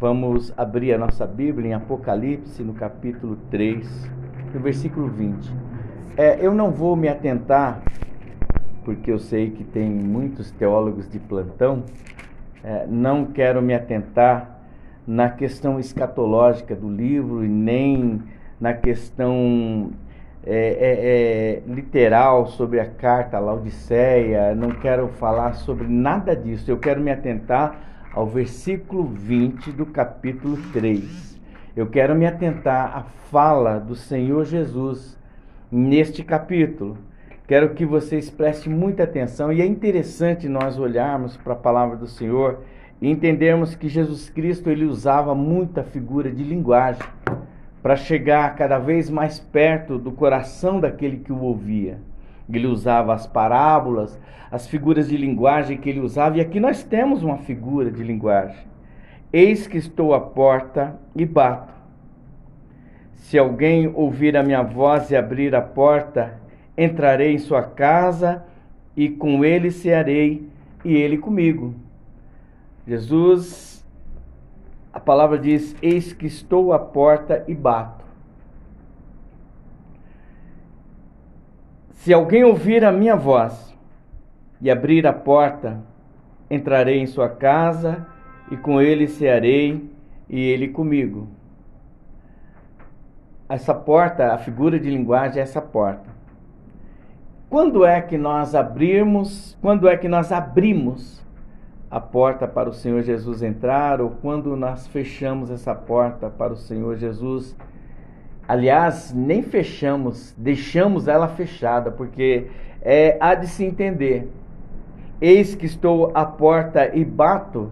Vamos abrir a nossa Bíblia em Apocalipse, no capítulo 3, no versículo 20. É, eu não vou me atentar, porque eu sei que tem muitos teólogos de plantão, é, não quero me atentar na questão escatológica do livro e nem na questão é, é, é, literal sobre a carta Laodiceia, não quero falar sobre nada disso, eu quero me atentar ao versículo 20 do capítulo 3. Eu quero me atentar à fala do Senhor Jesus neste capítulo. Quero que vocês prestem muita atenção e é interessante nós olharmos para a palavra do Senhor e entendermos que Jesus Cristo ele usava muita figura de linguagem para chegar cada vez mais perto do coração daquele que o ouvia. Ele usava as parábolas, as figuras de linguagem que ele usava, e aqui nós temos uma figura de linguagem. Eis que estou à porta e bato. Se alguém ouvir a minha voz e abrir a porta, entrarei em sua casa e com ele cearei e ele comigo. Jesus, a palavra diz: Eis que estou à porta e bato. Se alguém ouvir a minha voz e abrir a porta, entrarei em sua casa e com ele cearei e ele comigo. Essa porta, a figura de linguagem é essa porta. Quando é que nós abrimos, quando é que nós abrimos a porta para o Senhor Jesus entrar ou quando nós fechamos essa porta para o Senhor Jesus entrar? Aliás, nem fechamos, deixamos ela fechada, porque é, há de se entender. Eis que estou à porta e bato.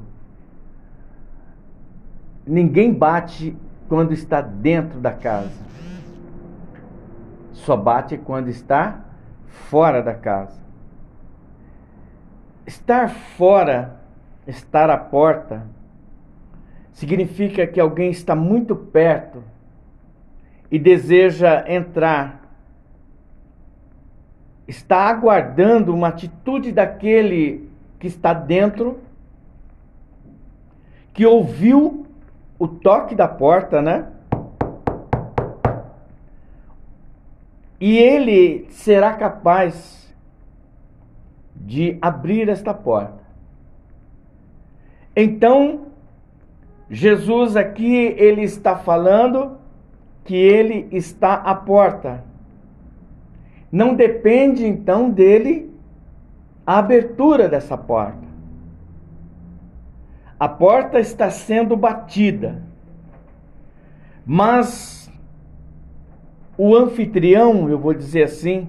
Ninguém bate quando está dentro da casa. Só bate quando está fora da casa. Estar fora, estar à porta, significa que alguém está muito perto e deseja entrar, está aguardando uma atitude daquele que está dentro, que ouviu o toque da porta, né? E ele será capaz de abrir esta porta. Então, Jesus aqui ele está falando que ele está à porta. Não depende então dele a abertura dessa porta. A porta está sendo batida. Mas o anfitrião, eu vou dizer assim,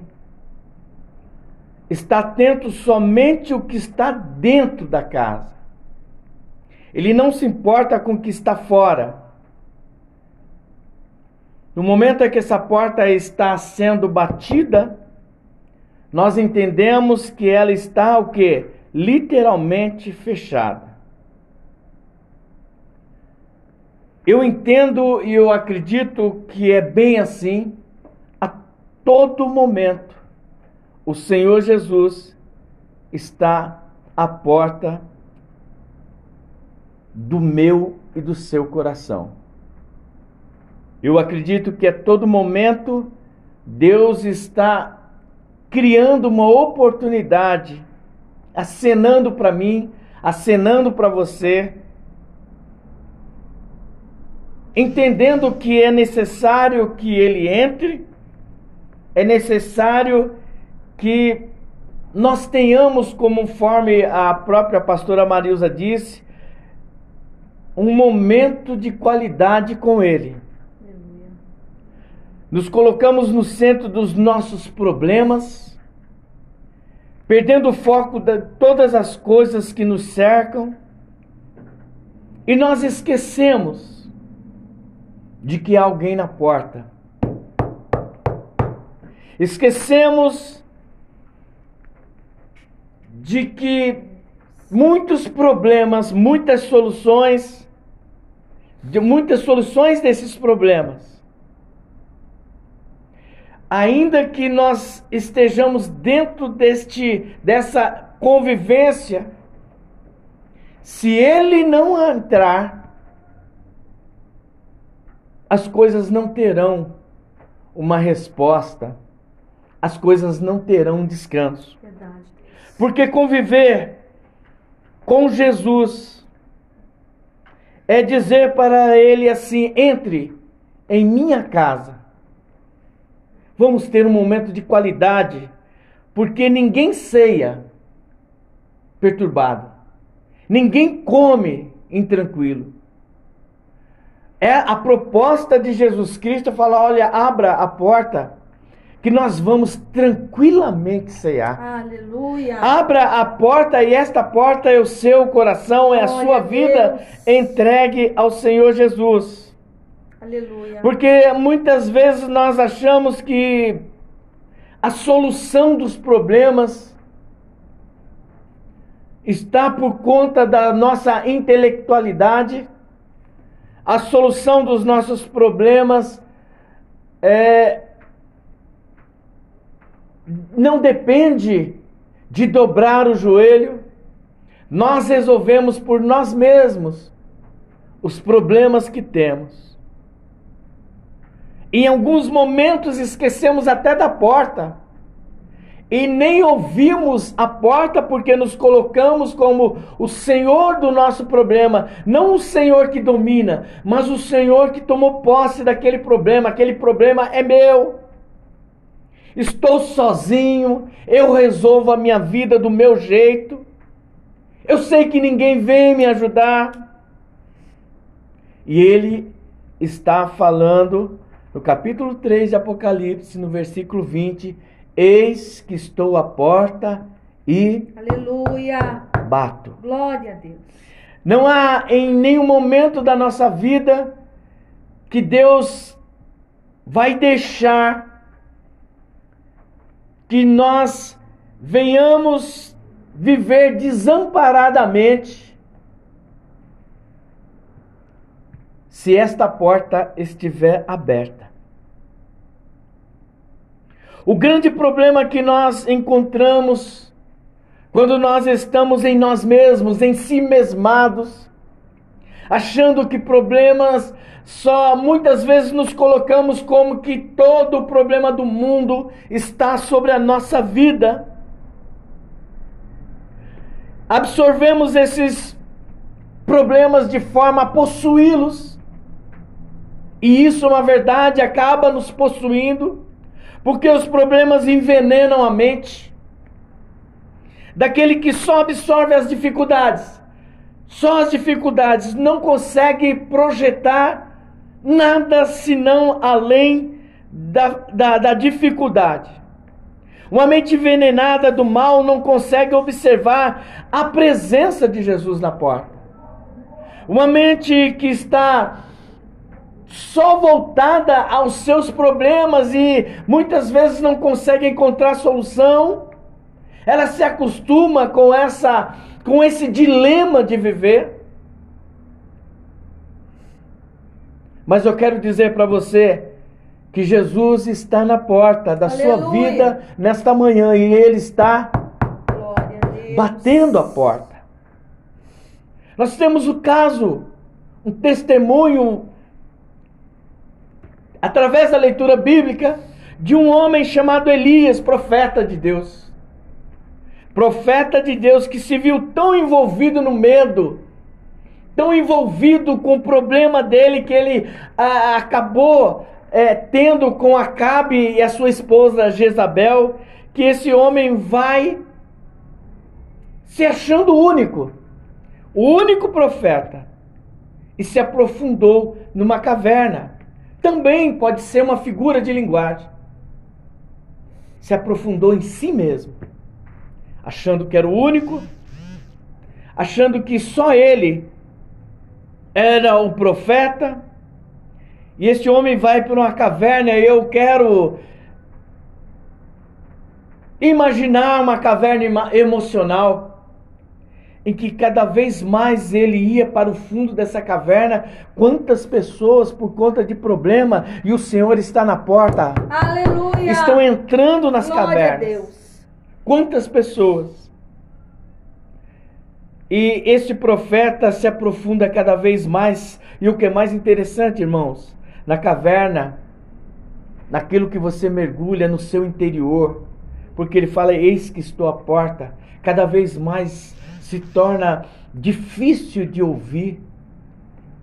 está atento somente o que está dentro da casa. Ele não se importa com o que está fora. No momento em que essa porta está sendo batida, nós entendemos que ela está o que? Literalmente fechada. Eu entendo e eu acredito que é bem assim. A todo momento, o Senhor Jesus está à porta do meu e do seu coração. Eu acredito que a todo momento Deus está criando uma oportunidade, acenando para mim, acenando para você, entendendo que é necessário que ele entre, é necessário que nós tenhamos, conforme a própria pastora Marilza disse, um momento de qualidade com ele nos colocamos no centro dos nossos problemas, perdendo o foco de todas as coisas que nos cercam, e nós esquecemos de que há alguém na porta. Esquecemos de que muitos problemas, muitas soluções, de muitas soluções desses problemas ainda que nós estejamos dentro deste dessa convivência, se ele não entrar, as coisas não terão uma resposta, as coisas não terão descanso. Verdade. Porque conviver com Jesus é dizer para ele assim: entre em minha casa. Vamos ter um momento de qualidade, porque ninguém ceia perturbado, ninguém come intranquilo. É a proposta de Jesus Cristo falar: olha, abra a porta que nós vamos tranquilamente cear. Aleluia. Abra a porta e esta porta é o seu coração, é a Glória sua a vida entregue ao Senhor Jesus. Aleluia. Porque muitas vezes nós achamos que a solução dos problemas está por conta da nossa intelectualidade, a solução dos nossos problemas é, não depende de dobrar o joelho, nós resolvemos por nós mesmos os problemas que temos. Em alguns momentos esquecemos até da porta. E nem ouvimos a porta porque nos colocamos como o Senhor do nosso problema. Não o Senhor que domina, mas o Senhor que tomou posse daquele problema. Aquele problema é meu. Estou sozinho, eu resolvo a minha vida do meu jeito. Eu sei que ninguém vem me ajudar. E ele está falando no capítulo 3 de Apocalipse, no versículo 20: Eis que estou à porta e Aleluia. bato. Glória a Deus. Não há em nenhum momento da nossa vida que Deus vai deixar que nós venhamos viver desamparadamente se esta porta estiver aberta. O grande problema que nós encontramos quando nós estamos em nós mesmos, em si mesmados, achando que problemas só muitas vezes nos colocamos como que todo o problema do mundo está sobre a nossa vida. Absorvemos esses problemas de forma a possuí-los. E isso, na verdade, acaba nos possuindo, porque os problemas envenenam a mente daquele que só absorve as dificuldades. Só as dificuldades, não consegue projetar nada senão além da, da, da dificuldade. Uma mente envenenada do mal não consegue observar a presença de Jesus na porta. Uma mente que está só voltada aos seus problemas e muitas vezes não consegue encontrar solução, ela se acostuma com essa com esse dilema de viver. Mas eu quero dizer para você que Jesus está na porta da sua Aleluia. vida nesta manhã e ele está a batendo a porta. Nós temos o caso, um testemunho, através da leitura bíblica, de um homem chamado Elias, profeta de Deus. Profeta de Deus que se viu tão envolvido no medo, tão envolvido com o problema dele que ele acabou eh, tendo com Acabe e a sua esposa Jezabel, que esse homem vai se achando único, o único profeta, e se aprofundou numa caverna. Também pode ser uma figura de linguagem. Se aprofundou em si mesmo, achando que era o único, achando que só ele era o profeta. E este homem vai para uma caverna, e eu quero imaginar uma caverna emocional em que cada vez mais ele ia para o fundo dessa caverna, quantas pessoas por conta de problema e o Senhor está na porta, Aleluia. estão entrando nas Glória a cavernas. Deus. Quantas pessoas? E este profeta se aprofunda cada vez mais. E o que é mais interessante, irmãos, na caverna, naquilo que você mergulha no seu interior. Porque ele fala: Eis que estou à porta. Cada vez mais se torna difícil de ouvir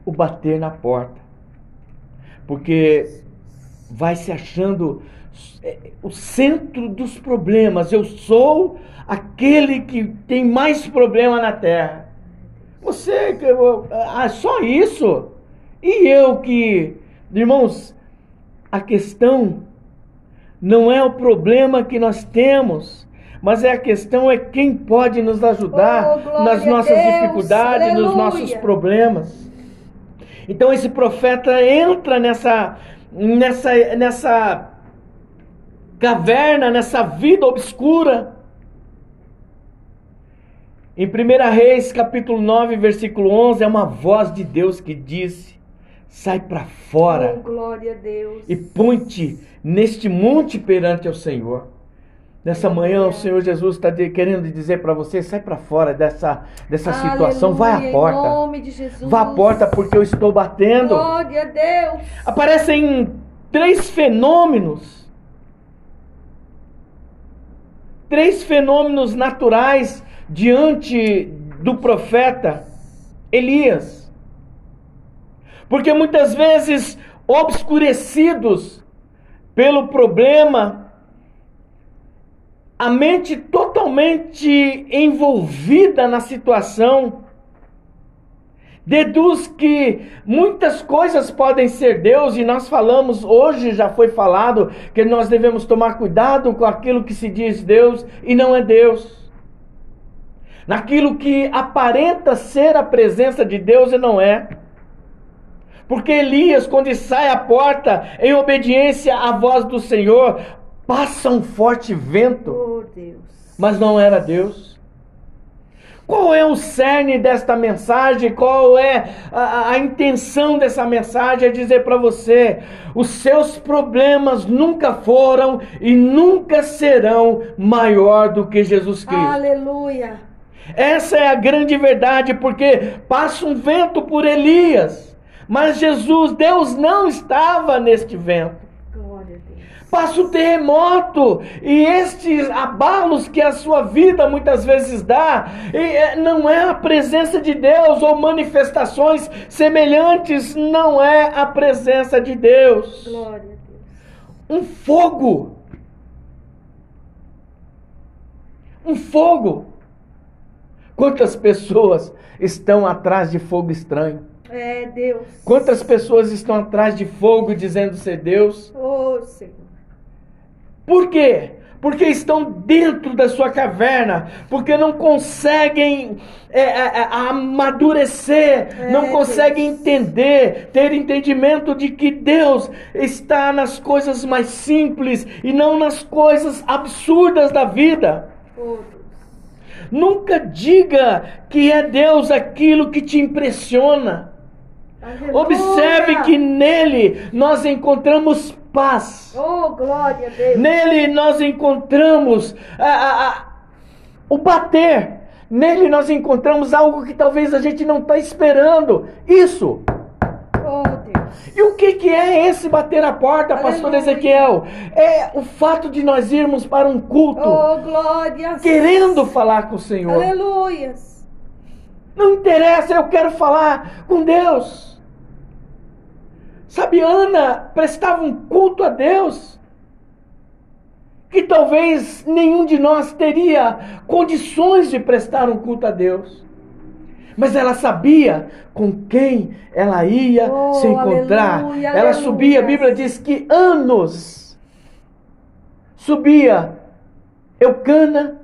o bater na porta. Porque vai se achando é, o centro dos problemas. Eu sou aquele que tem mais problema na terra. Você, ah, só isso? E eu que, irmãos, a questão não é o problema que nós temos, mas é a questão é quem pode nos ajudar Oh, nas nossas dificuldades, nos aleluia. nossos problemas. Então esse profeta entra nessa nessa nessa caverna, nessa vida obscura. Em 1 Reis, capítulo 9, versículo 11, é uma voz de Deus que disse: Sai para fora Oh, glória a Deus. e põe-te neste monte perante o Senhor. Nessa manhã o Senhor Jesus está querendo dizer para você: sai para fora dessa, dessa situação, vai à Aleluia, Em porta. nome de Jesus. Vá à porta porque eu estou batendo. Glória a Deus. Aparecem três fenômenos. Três fenômenos naturais diante do profeta Elias. Porque muitas vezes, obscurecidos pelo problema, a mente totalmente envolvida na situação, deduz que muitas coisas podem ser Deus e nós falamos hoje já foi falado que nós devemos tomar cuidado com aquilo que se diz Deus e não é Deus. Naquilo que aparenta ser a presença de Deus e não é. Porque Elias, quando sai à porta em obediência à voz do Senhor, passa um forte vento, Oh, Deus. mas não era Deus. Qual é o cerne desta mensagem? Qual é a, a intenção dessa mensagem? É dizer para você: os seus problemas nunca foram e nunca serão maior do que Jesus Cristo. Aleluia. Essa é a grande verdade, porque passa um vento por Elias, mas Jesus, Deus não estava neste vento. Passa o terremoto e estes abalos que a sua vida muitas vezes dá, e, é, não é a presença de Deus ou manifestações semelhantes, não é a presença de Deus. Glória a Deus. Um fogo. Um fogo. Quantas pessoas estão atrás de fogo estranho? É Deus. Quantas pessoas estão atrás de fogo dizendo ser Deus? Oh, Senhor. Por quê? Porque estão dentro da sua caverna, porque não conseguem é, é, amadurecer, É, não conseguem entender, ter entendimento de que Deus está nas coisas mais simples e não nas coisas absurdas da vida. Deus. Nunca diga que é Deus aquilo que te impressiona. Observe que nele nós encontramos paz. Oh, glória a Deus. Nele nós encontramos a- a- a- o bater. Nele nós encontramos algo que talvez a gente não está esperando. Isso. Oh, Deus. E o que, que é esse bater a porta, pastor Aleluia. Ezequiel? É o fato de nós irmos para um culto Oh, glória. querendo falar com o Senhor. Aleluias. Não interessa, eu quero falar com Deus. Sabe, Ana prestava um culto a Deus que talvez nenhum de nós teria condições de prestar um culto a Deus. Mas ela sabia com quem ela ia Oh, se encontrar. aleluia, ela subia, a aleluia. Bíblia diz que anos subia Eucana,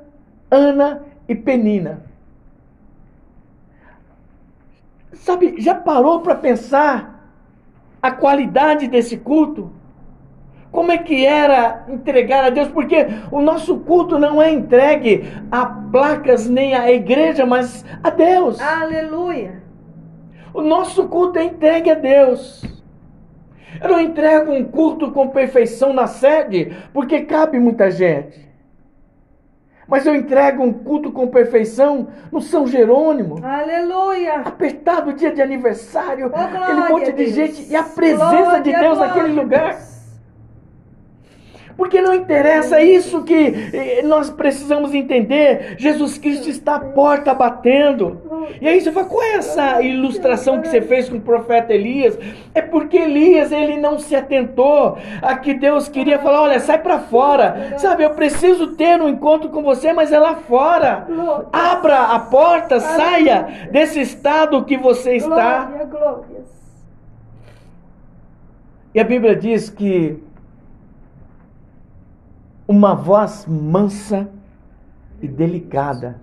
Ana e Penina. Sabe, já parou para pensar a qualidade desse culto? Como é que era entregar a Deus? Porque o nosso culto não é entregue a placas nem à igreja, mas a Deus. Aleluia. O nosso culto é entregue a Deus. Eu não entrego um culto com perfeição na sede, porque cabe muita gente. Mas eu entrego um culto com perfeição no São Jerônimo. Aleluia. Apertado dia de aniversário, Oh, aquele monte de Deus. gente e a presença Glória, de Deus glória naquele lugar. Deus. Porque não interessa é isso que eh, nós precisamos entender. Jesus Cristo está à porta batendo. E aí você fala, qual é essa ilustração que você fez com o profeta Elias? É porque Elias ele não se atentou a que Deus queria falar, olha, sai para fora. Sabe, eu preciso ter um encontro com você, mas é lá fora. Abra a porta, saia desse estado que você está. E a Bíblia diz que uma voz mansa e delicada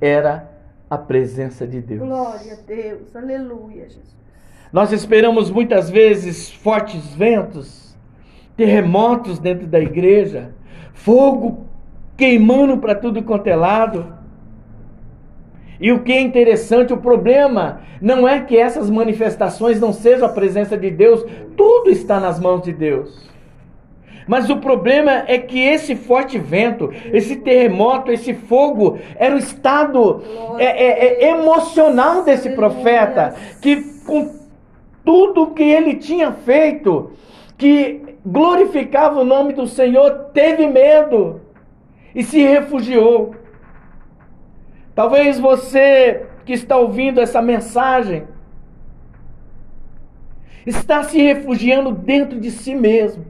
era a presença de Deus. Glória a Deus. Aleluia, Jesus. Nós esperamos muitas vezes fortes ventos, terremotos dentro da igreja, fogo queimando para tudo quanto é lado. E o que é interessante, o problema não é que essas manifestações não sejam a presença de Deus, tudo está nas mãos de Deus. Mas o problema é que esse forte vento, esse terremoto, esse fogo, era o estado é, é, é, emocional desse profeta, que com tudo que ele tinha feito, que glorificava o nome do Senhor, teve medo e se refugiou. Talvez você que está ouvindo essa mensagem está se refugiando dentro de si mesmo,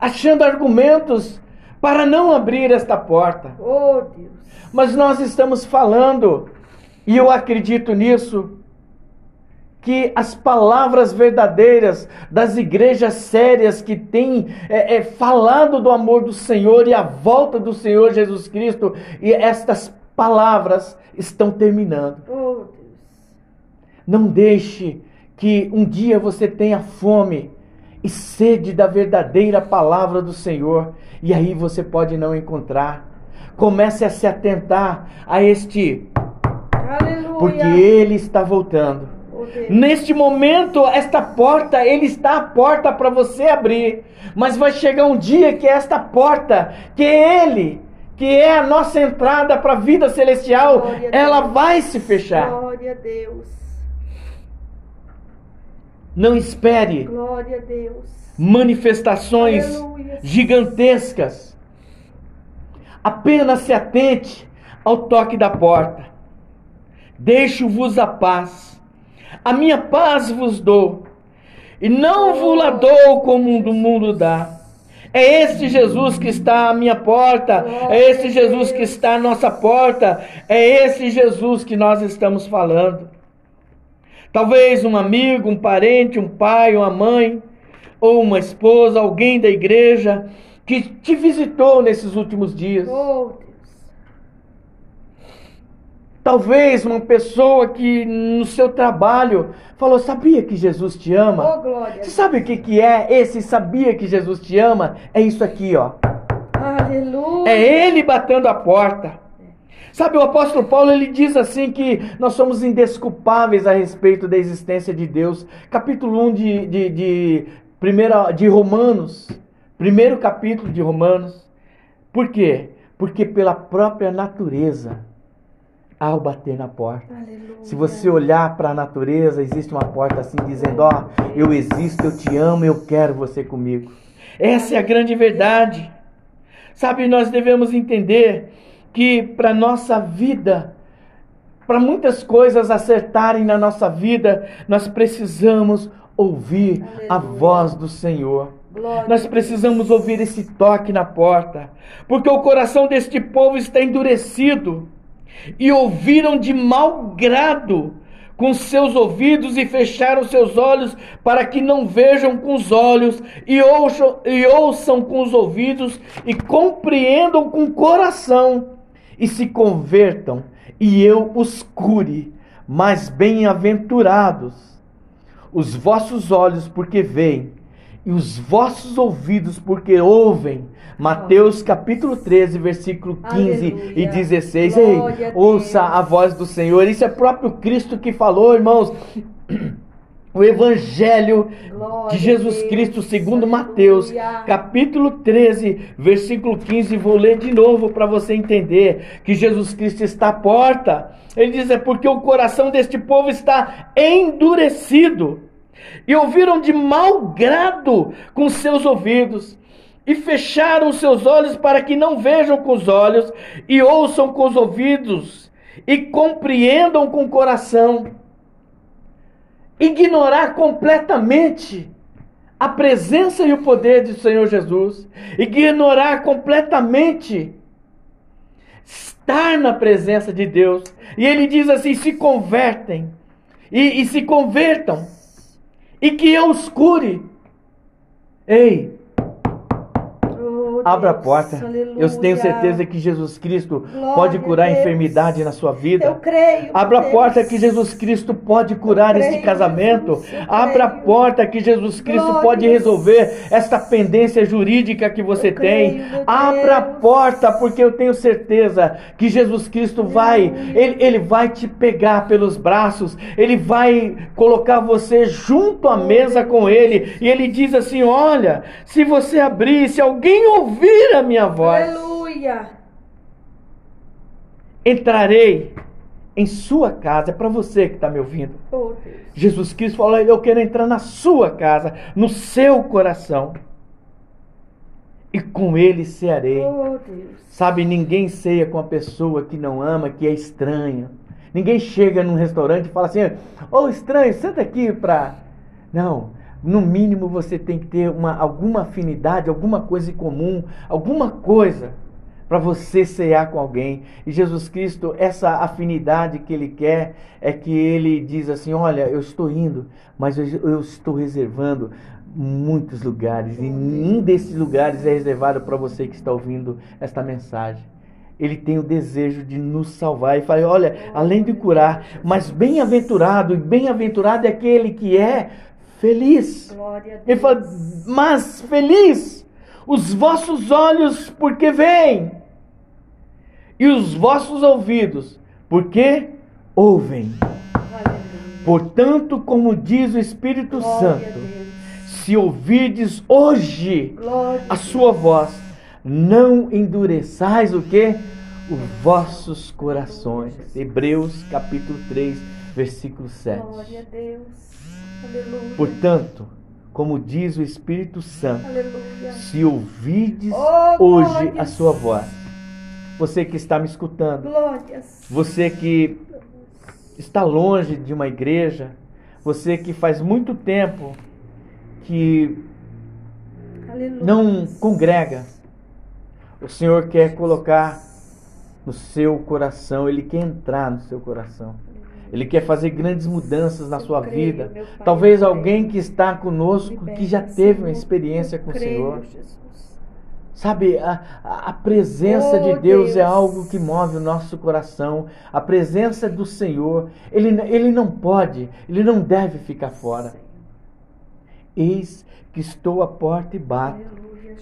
achando argumentos para não abrir esta porta. Oh, Deus. Mas nós estamos falando, e eu acredito nisso, que as palavras verdadeiras das igrejas sérias que têm é, é, falado do amor do Senhor e a volta do Senhor Jesus Cristo, e estas palavras estão terminando. Oh, Deus. Não deixe que um dia você tenha fome e sede da verdadeira palavra do Senhor, e aí você pode não encontrar. Comece a se atentar a este, Aleluia. porque ele está voltando. Oh. Neste momento, esta porta, ele está à porta para você abrir. Mas vai chegar um dia que esta porta, que é ele, que é a nossa entrada para a vida celestial, a ela vai se fechar. Glória a Deus. Não espere manifestações Aleluia. gigantescas. Apenas se atente ao toque da porta. Deixo-vos a paz. A minha paz vos dou. E não vos la dou como o mundo dá. É este Jesus que está à minha porta. É este Jesus que está à nossa porta. É esse Jesus que nós estamos falando. Talvez um amigo, um parente, um pai, uma mãe, ou uma esposa, alguém da igreja que te visitou nesses últimos dias. Oh, Deus. Talvez uma pessoa que no seu trabalho falou: Sabia que Jesus te ama? Oh, glória. Você sabe o que, que é esse sabia que Jesus te ama? É isso aqui, ó. Aleluia. É ele batendo a porta. Sabe, o apóstolo Paulo ele diz assim que nós somos indesculpáveis a respeito da existência de Deus. Capítulo 1 de, de, de, primeira, de Romanos. Primeiro capítulo de Romanos. Por quê? Porque pela própria natureza, ao bater na porta. Aleluia. Se você olhar para a natureza, existe uma porta assim dizendo: Ó, eu existo, eu te amo, eu quero você comigo. Essa é a grande verdade. Sabe, nós devemos entender que para nossa vida, para muitas coisas acertarem na nossa vida, nós precisamos ouvir a Aleluia. voz do Senhor. Glória Nós a precisamos ouvir esse toque na porta, porque o coração deste povo está endurecido e ouviram de mau grado com seus ouvidos e fecharam seus olhos para que não vejam com os olhos e ouçam, e ouçam com os ouvidos e compreendam com o coração e se convertam e eu os cure. Mas bem-aventurados os vossos olhos porque veem e os vossos ouvidos porque ouvem. Mateus capítulo 13, versículo 15 e Aleluia. 16. Glória Ei, a ouça a voz do Senhor. Isso é próprio Cristo que falou, irmãos. O Evangelho Glória de Jesus. Cristo segundo Mateus, capítulo 13, versículo 15. Vou ler de novo para você entender que Jesus Cristo está à porta. Ele diz: é porque o coração deste povo está endurecido e ouviram de mau grado com seus ouvidos. E fecharam seus olhos para que não vejam com os olhos, e ouçam com os ouvidos, e compreendam com o coração ignorar completamente a presença e o poder do Senhor Jesus, ignorar completamente estar na presença de Deus. E ele diz assim: se convertem e, e se convertam, e que eu os cure. Ei, abra a porta. Aleluia. Eu tenho certeza que Jesus Cristo Glória pode curar a enfermidade na sua vida. Eu creio. Abra a porta que Jesus Cristo pode curar Eu este creio, casamento. Jesus, Abra a creio. porta que Jesus Cristo Glórias. pode resolver esta pendência jurídica que você Eu tem. creio, Abra a porta porque eu tenho certeza que Jesus Cristo vai, ele, ele vai te pegar pelos braços, ele vai colocar você junto à mesa com ele e ele diz assim: "Olha, se você abrir, se alguém ouvir a minha voz, Aleluia. entrarei em sua casa. É para você que está me ouvindo. Oh. Jesus Cristo falou: Eu quero entrar na sua casa, no seu coração, e com ele cearei. Oh. Sabe, ninguém ceia com a pessoa que não ama, que é estranha. Ninguém chega num restaurante e fala assim: Ô estranho, senta aqui para. Não. No mínimo você tem que ter uma, alguma afinidade, alguma coisa em comum, alguma coisa para você cear com alguém. E Jesus Cristo, essa afinidade que ele quer é que ele diz assim: Olha, eu estou indo, mas eu, eu estou reservando muitos lugares e nenhum desses lugares é reservado para você que está ouvindo esta mensagem. Ele tem o desejo de nos salvar e fala: olha, além de curar, mas bem-aventurado, e bem-aventurado é aquele que é feliz. Ele fala: mas feliz os vossos olhos, porque veem, e os vossos ouvidos, porque ouvem. Portanto, como diz o Espírito Glória Santo, se ouvirdes hoje Glória a sua voz, não endureçais o que? Os vossos corações. Hebreus capítulo 3, versículo 7. Glória a Deus. Aleluia. Portanto, como diz o Espírito Santo, Aleluia. se ouvirdes Oh, hoje glórias. a sua voz, você que está me escutando, Glórias. você que está longe de uma igreja, você que faz muito tempo que Aleluia. não congrega, o Senhor quer colocar no seu coração, Ele quer entrar no seu coração. Ele quer fazer grandes mudanças na sua creio, vida. Pai, Talvez alguém que está conosco que já teve uma experiência com o Senhor. Sabe, a, a presença Oh, de Deus, é Deus. algo que move o nosso coração. A presença do Senhor, ele, ele não pode, ele não deve ficar fora. Eis que estou à porta e bato. Aleluia.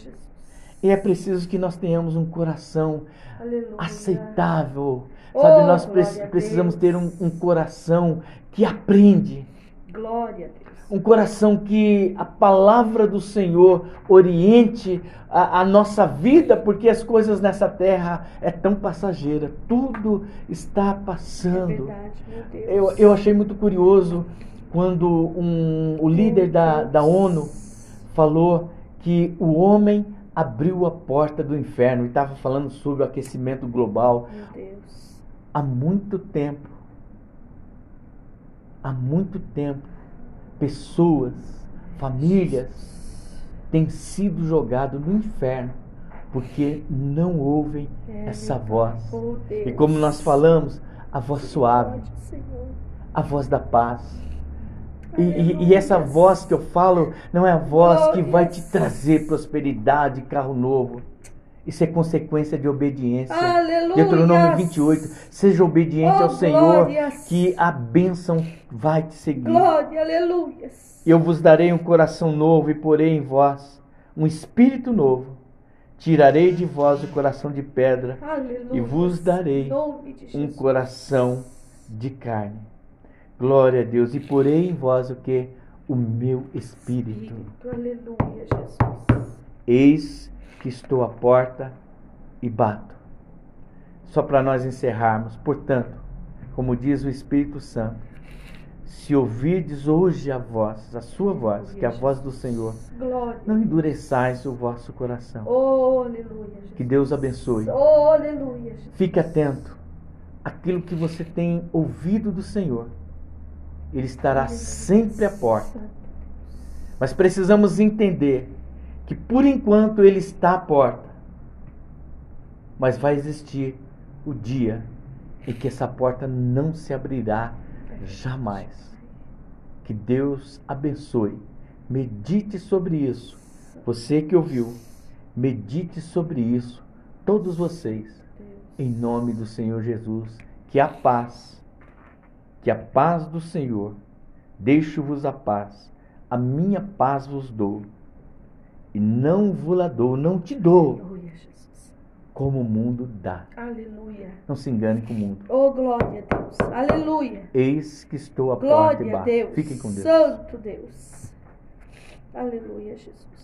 E é preciso que nós tenhamos um coração Aleluia. aceitável. Oh, Sabe, nós pre- precisamos ter um, um coração que aprende. Glória a Deus. Um coração que a palavra do Senhor oriente a, a nossa vida, porque as coisas nessa terra é tão passageira. Tudo está É passando. verdade, meu Deus. Eu, eu achei muito curioso quando um, o líder da, da ONU falou que o homem abriu a porta do inferno e estava falando sobre o aquecimento global Meu Deus. Há muito tempo. Há muito tempo, pessoas, famílias têm sido jogadas no inferno porque não ouvem É essa voz. Oh. E como nós falamos, a voz suave, a voz da paz. E, e- e essa voz que eu falo não é a voz que vai te trazer prosperidade, carro novo. Isso é consequência de obediência. Aleluia. Deuteronômio 28. Seja obediente Oh, ao Senhor, glórias. que a bênção vai te seguir. Glória, aleluia. Eu vos darei um coração novo e porei em vós um espírito novo. Tirarei de vós o coração de pedra Aleluia. e vos darei um coração de carne. Glória a Deus. E porei em vós o que? o meu espírito. Espírito. Aleluia, Jesus. Eis que estou à porta e bato. Só para nós encerrarmos, portanto, como diz o Espírito Santo, se ouvirdes hoje a voz, a sua voz, que é a voz do Senhor, Glória. não endureçais o vosso coração. Oh, aleluia. Que Deus abençoe. Oh, aleluia. Fique atento àquilo que você tem ouvido do Senhor. Ele estará sempre à porta. Mas precisamos entender que por enquanto ele está à porta. Mas vai existir o dia em que essa porta não se abrirá jamais. Que Deus abençoe. Medite sobre isso. Você que ouviu, medite sobre isso. Todos vocês, em nome do Senhor Jesus, que a paz, que a paz do Senhor, deixo-vos a paz, a minha paz vos dou, e não vos dou, não te dou, Aleluia, como o mundo dá. Aleluia. Não se engane com o mundo. Oh, glória a Deus. Aleluia. Eis que estou à porta e Glória a bato. Deus. Fiquem com Deus. Santo Deus. Aleluia, Jesus.